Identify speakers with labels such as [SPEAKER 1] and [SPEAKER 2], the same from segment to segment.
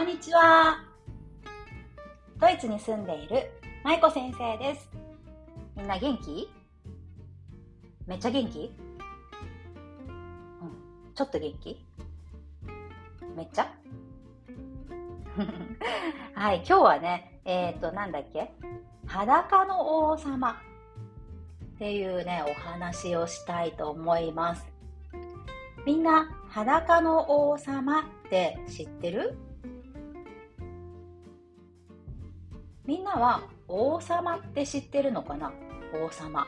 [SPEAKER 1] こんにちは。ドイツに住んでいる舞子先生です。みんな元気？めっちゃ元気？うん。ちょっと元気？めっちゃ？はい、今日はね、えっ、ー、と、なんだっけ？裸の王様っていうね、お話をしたいと思います。みんな、裸の王様って知ってる？みんなは王様って知ってるのかな？王様。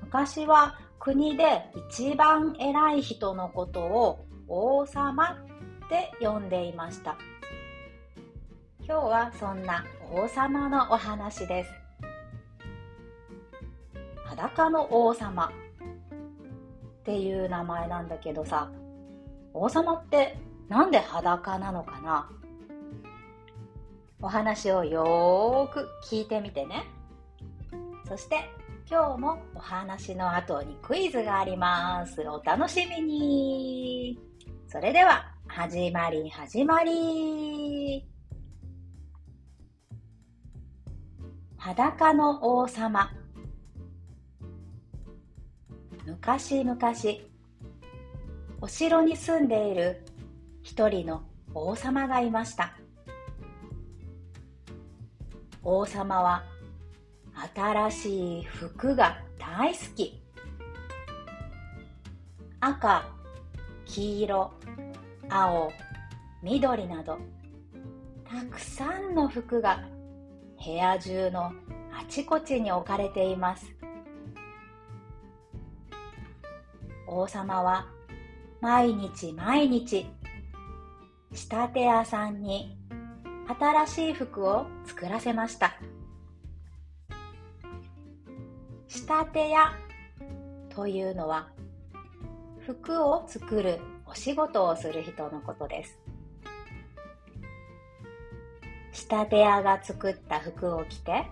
[SPEAKER 1] 昔は国で一番偉い人のことを王様って呼んでいました。今日はそんな王様のお話です。裸の王様っていう名前なんだけどさ、王様ってなんで裸なのかな？お話をよーく聞いてみてね。そして今日もお話の後にクイズがあります。お楽しみに。それでは始まり始まり。裸の王様。昔々、お城に住んでいる一人の王様がいました。王様は新しい服が大好き。赤、黄色、青、緑などたくさんの服が部屋中のあちこちに置かれています。王様は毎日毎日仕立て屋さんに新しい服を作らせました。仕立て屋というのは服を作るお仕事をする人のことです。仕立て屋が作った服を着て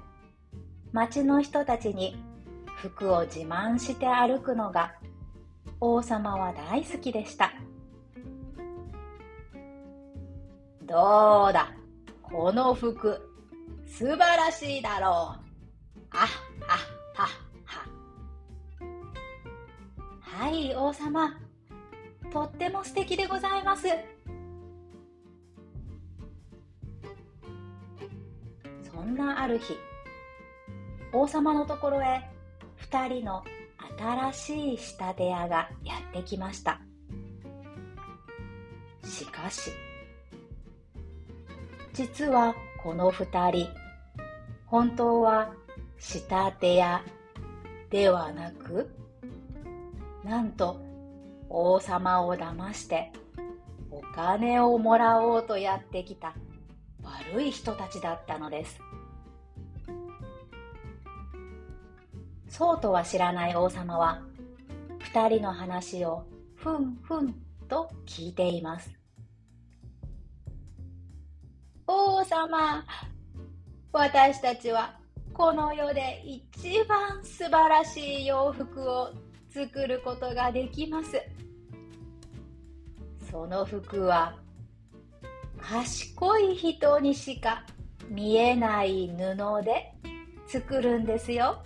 [SPEAKER 1] 町の人たちに服を自慢して歩くのが王様は大好きでした。どうだ？この服、素晴らしいだろう。あっ、はっ、はっ、は。はい、王様。とっても素敵でございます。そんなある日、王様のところへ二人の新しい仕立て屋がやってきました。しかし、実はこの二人、本当は仕立て屋ではなく、なんと王様を騙してお金をもらおうとやってきた悪い人たちだったのです。そうとは知らない王様は、二人の話をふんふんと聞いています。王様、私たちはこの世で一番素晴らしい洋服を作ることができます。その服は賢い人にしか見えない布で作るんですよ。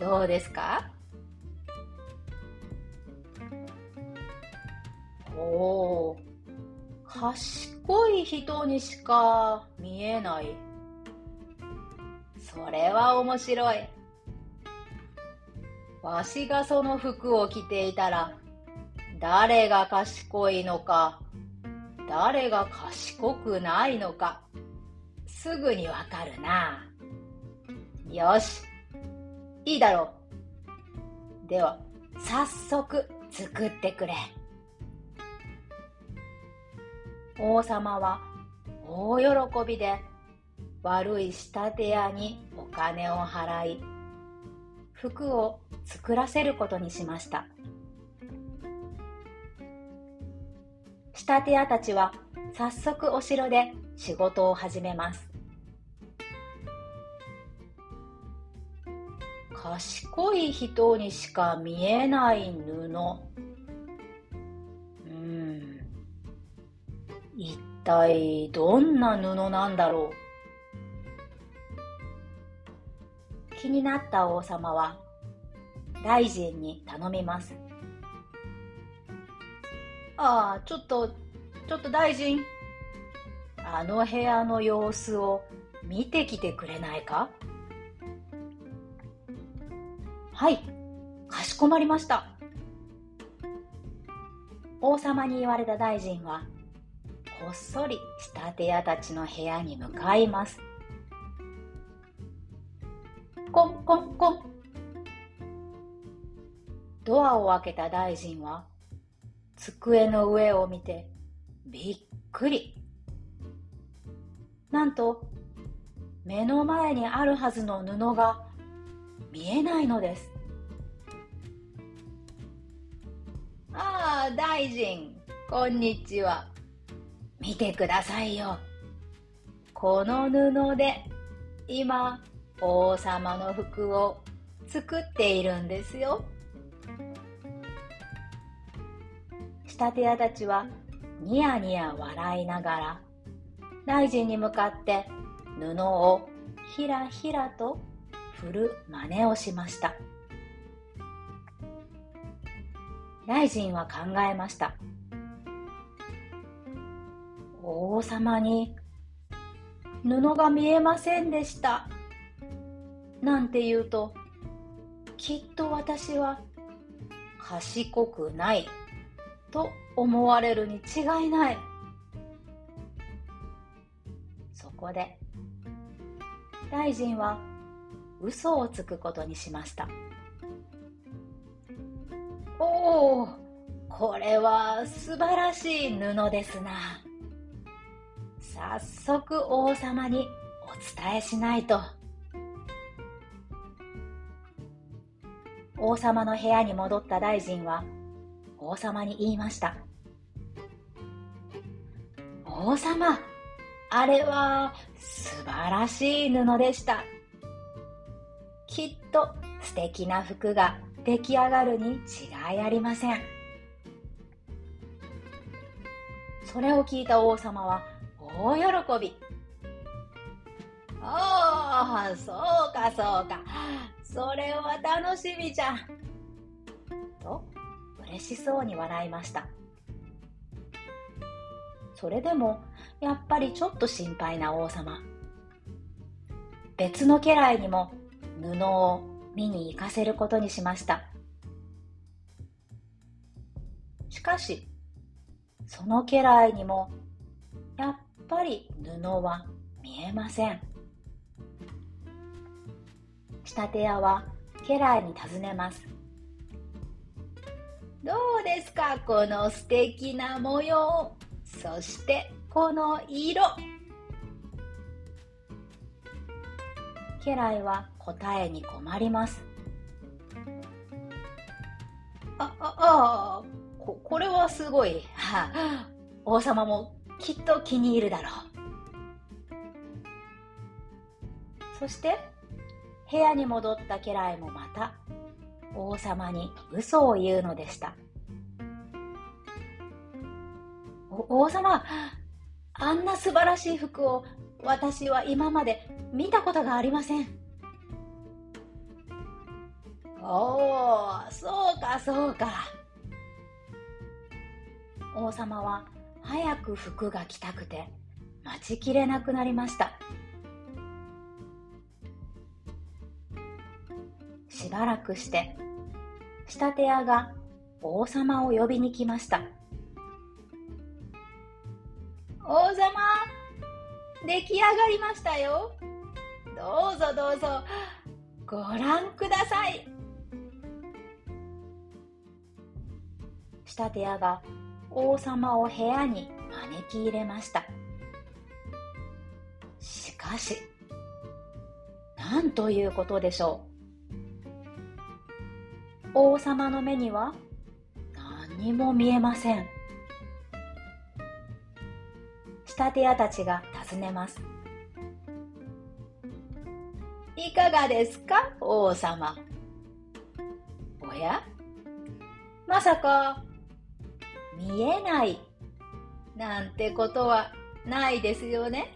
[SPEAKER 1] どうですか？おー、賢い人にしか見えない。それは面白い。わしがその服を着ていたら、誰が賢いのか、誰が賢くないのか、すぐにわかるな。よし、いいだろう。では、早速作ってくれ。王様は大喜びで悪い仕立て屋にお金を払い服を作らせることにしました。仕立て屋たちは早速お城で仕事を始めます。賢い人にしか見えない布。一体どんな布なんだろう？気になった王様は大臣に頼みます。ああちょっとちょっと大臣。あの部屋の様子を見てきてくれないか？はいかしこまりました。王様に言われた大臣はこっそり仕立屋たちの部屋に向かいます。コンコンコン。ドアを開けた大臣は机の上を見てびっくり。なんと目の前にあるはずの布が見えないのです。ああ大臣。こんにちは。見てくださいよ。この布で今王様の服を作っているんですよ。仕立て屋たちはニヤニヤ笑いながら大臣に向かって布をひらひらと振る真似をしました。大臣は考えました。王様に布が見えませんでした。なんて言うときっと私は賢くない。と思われるに違いない。そこで大臣は嘘をつくことにしました。おおこれは素晴らしい布ですな。早速王様にお伝えしないと。王様の部屋に戻った大臣は王様に言いました。王様あれは素晴らしい布でした。きっと素敵な服が出来上がるに違いありません。それを聞いた王様は大喜び。おおそうかそうか。それは楽しみじゃ。と嬉しそうに笑いました。それでもやっぱりちょっと心配な王様。別の家来にも布を見に行かせることにしました。しかしその家来にもやっぱり布は見えません。仕立て屋は家来に尋ねます。どうですかこの素敵な模様。そしてこの色。家来は答えに困ります。あああここれはすごい、はあ、王様もきっと気に入るだろう。そして部屋に戻った家来もまた王様に嘘を言うのでした。王様あんな素晴らしい服を私は今まで見たことがありません。おおそうかそうか。王様は早く服が着たくて待ちきれなくなりました。しばらくして仕立て屋が王様を呼びに来ました。王様出来上がりましたよ。どうぞどうぞ。ご覧ください。仕立て屋が王様を部屋に招き入れました。しかし何ということでしょう？王様の目には何も見えません。仕立て屋たちが尋ねます。いかがですか？王様。おや？まさか見えないなんてことはないですよね。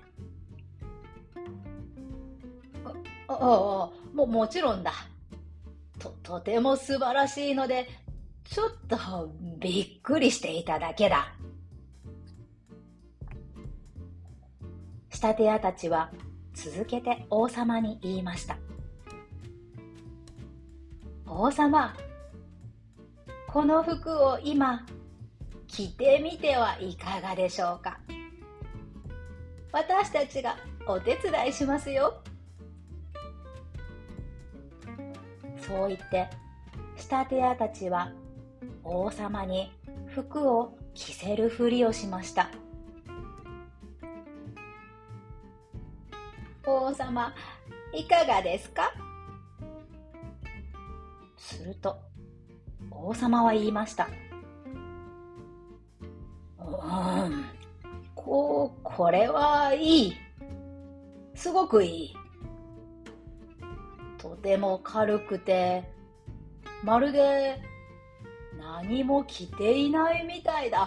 [SPEAKER 1] ああももちろんだと。とても素晴らしいので、ちょっとびっくりしていただけだ。仕立て屋たちは続けて王様に言いました。王様、この服を今着てみてはいかがでしょうか？私たちがお手伝いしますよ。そう言って仕立て屋たちは王様に服を着せるふりをしました。王様いかがですか？すると王様は言いました。うんここれはいい。すごくいい。とても軽くて、まるで何も着ていないみたいだ。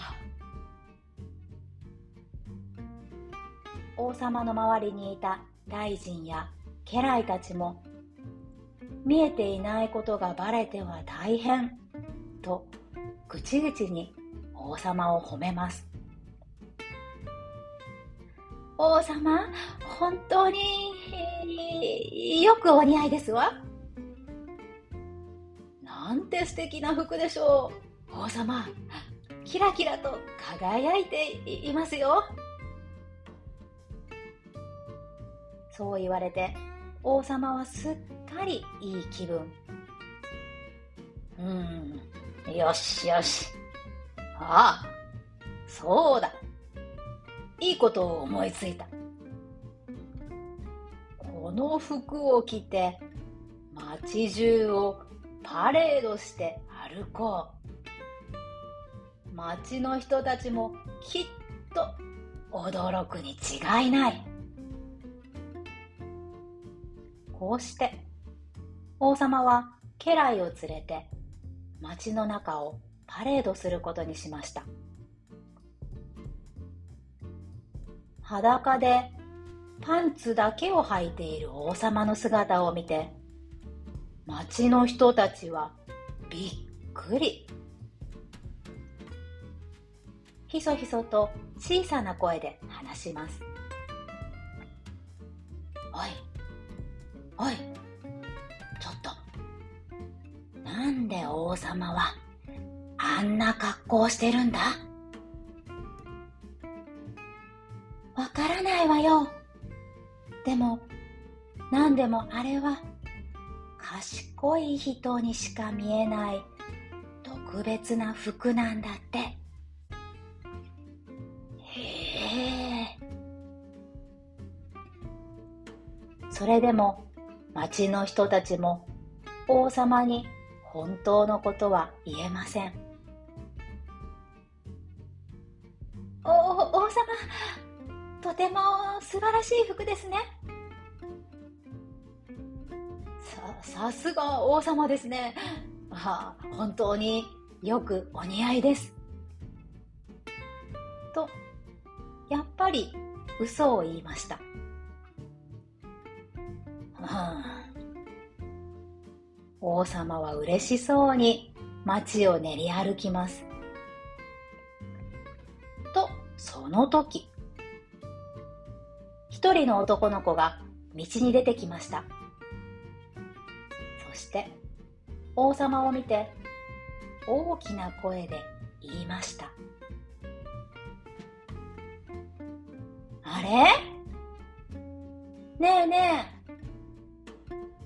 [SPEAKER 1] 王様の周りにいた大臣や家来たちも見えていないことがバレては大変。と口々に王様を褒めます。王様、本当によくお似合いですわ。なんて素敵な服でしょう。王様、キラキラと輝いていますよ。そう言われて、王様はすっかりいい気分。うん、よしよし。ああ、そうだ。いいことを思いついた。この服を着て街中をパレードして歩こう。街の人たちもきっと驚くに違いない。こうして王様は家来を連れて街の中をパレードすることにしました。裸でパンツだけを履いている王様の姿を見て町の人たちはびっくり。ひそひそと小さな声で話しますおいおいちょっと。なんで王様はあんな格好してるんだわからないわよ。でも、何でもあれは、賢い人にしか見えない特別な服なんだって。へえ。それでも町の人たちも王様に本当のことは言えません。お王様とても素晴らしい服ですね。さ、さすが王様ですね。ああ、本当によくお似合いです。と、やっぱり嘘を言いました。はあ、王様は嬉しそうに街を練り歩きます。の時、一人の男の子が道に出てきました。そして、王様を見て、大きな声で言いました。あれ？ねえね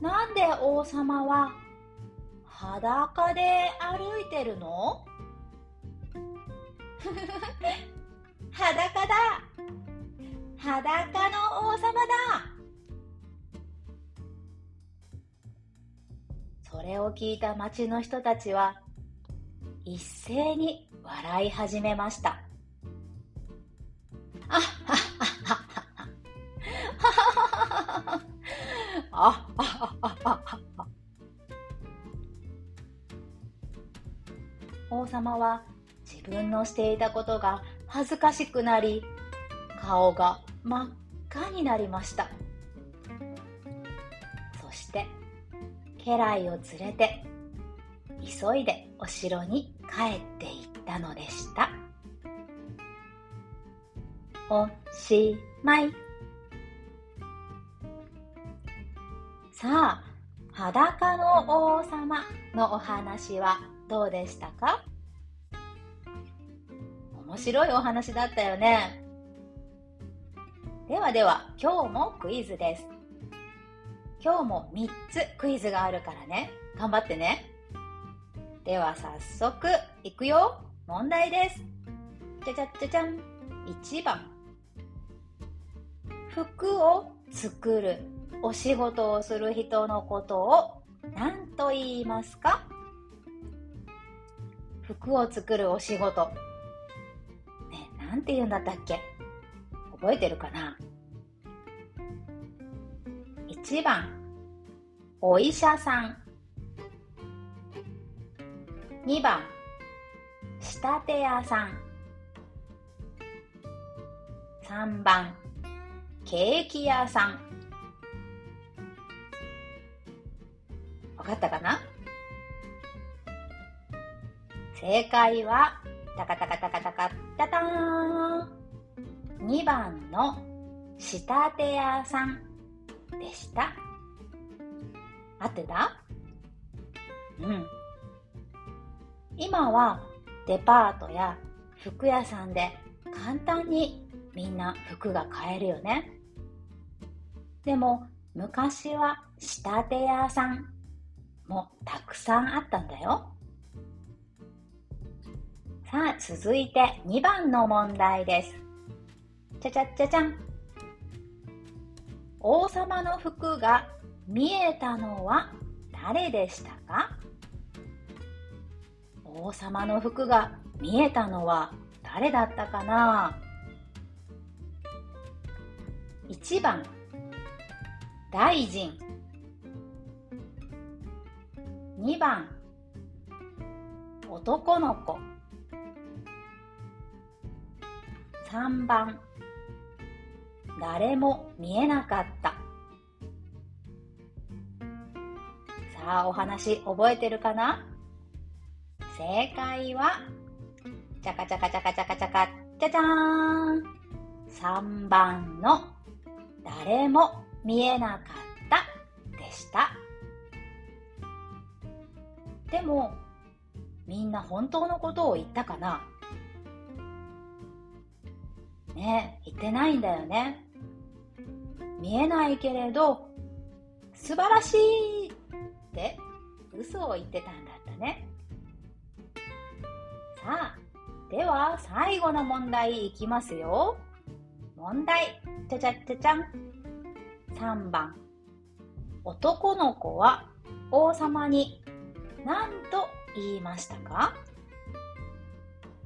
[SPEAKER 1] え、なんで王様は裸で歩いてるの？裸だ。裸の王様だ。それを聞いた町の人たちは一斉に笑い始めました。あっはっはっはっはあっはっはっは王様は自分のしていたことが恥ずかしくなり顔が真っ赤になりました。そして家来を連れて急いでお城に帰っていったのでした。おしまい。さあ裸の王様のお話はどうでしたか？白いお話だったよね。ではでは今日もクイズです。今日も3つクイズがあるからね。頑張ってね。では早速いくよ。問題です。じゃじゃじゃじゃん1番。服を作る。お仕事をする人のことを何と言いますか？服を作るお仕事。なんて言うんだったっけ？覚えてるかな ?1 番、お医者さん。2番、仕立て屋さん。3番、ケーキ屋さん。わかったかな？正解は、タカタカタカタカタタン。2番の仕立て屋さんでした。合ってたうん。今はデパートや服屋さんで簡単にみんな服が買えるよね。でも昔は仕立て屋さんもたくさんあったんだよ。さあ続いて2番の問題です。ちゃちゃちゃちゃん。王様の服が見えたのは誰でしたか？王様の服が見えたのは誰だったかな？1番。大臣。2番。男の子。3番誰も見えなかった。さあ、お話覚えてるかな？正解は、チャカチャカチャカチャカチャカ、チャチャーン !3 番の、誰も見えなかったでした。でも、みんな本当のことを言ったかな？ね言ってないんだよね。見えないけれど、素晴らしいって嘘を言ってたんだったね。さあ、では最後の問題いきますよ。問題、ちゃちゃちゃちゃん。3番。男の子は王様に何と言いましたか？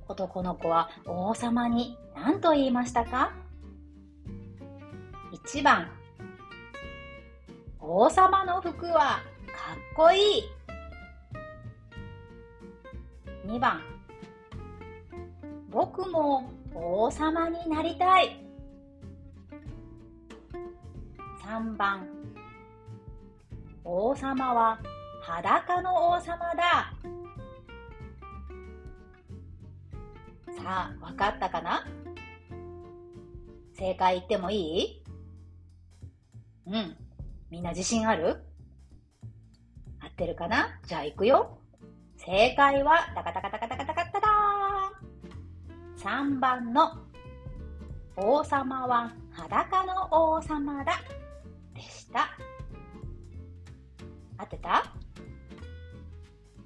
[SPEAKER 1] 男の子は王様に何と言いましたか？1番。王様の服はかっこいい。2番。僕も王様になりたい。3番。王様は裸の王様だ。さあ、わかったかな？正解言ってもいい？うん。みんな自信ある？合ってるかな？じゃあ行くよ。正解は、タカタカタカタカタカタターン !3 番の、王様は裸の王様だでした。合ってた？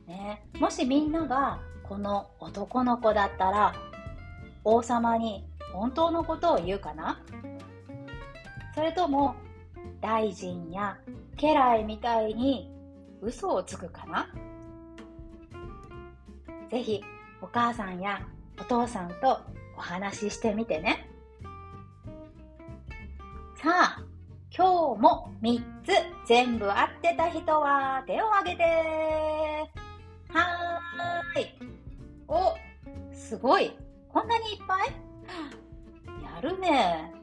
[SPEAKER 1] ねもしみんながこの男の子だったら王様に本当のことを言うかな？それとも大臣や家来みたいに嘘をつくかな？ぜひお母さんやお父さんとお話ししてみてね。さあ、今日も3つ全部合ってた人は手を挙げてはーい。お、すごい。こんなにいっぱい？やるね。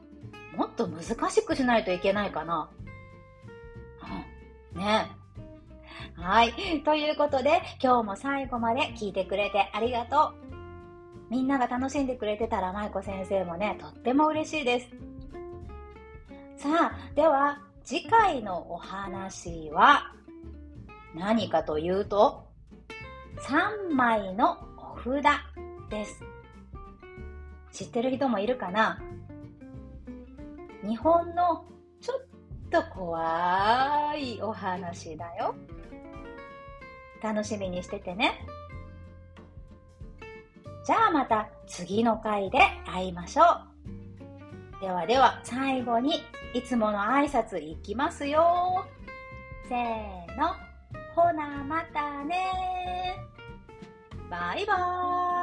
[SPEAKER 1] もっと難しくしないといけないかな。うん、ねはい。ということで、今日も最後まで聞いてくれてありがとう。みんなが楽しんでくれてたら、舞子先生もね、とっても嬉しいです。さあ、では、次回のお話は、何かというと、3枚の札です。知ってる人もいるかな？日本のちょっと怖いお話だよ。楽しみにしててね。じゃあまた次の回で会いましょう。ではでは最後にいつもの挨拶いきますよ。せーの。ほなまたねバイバーイ。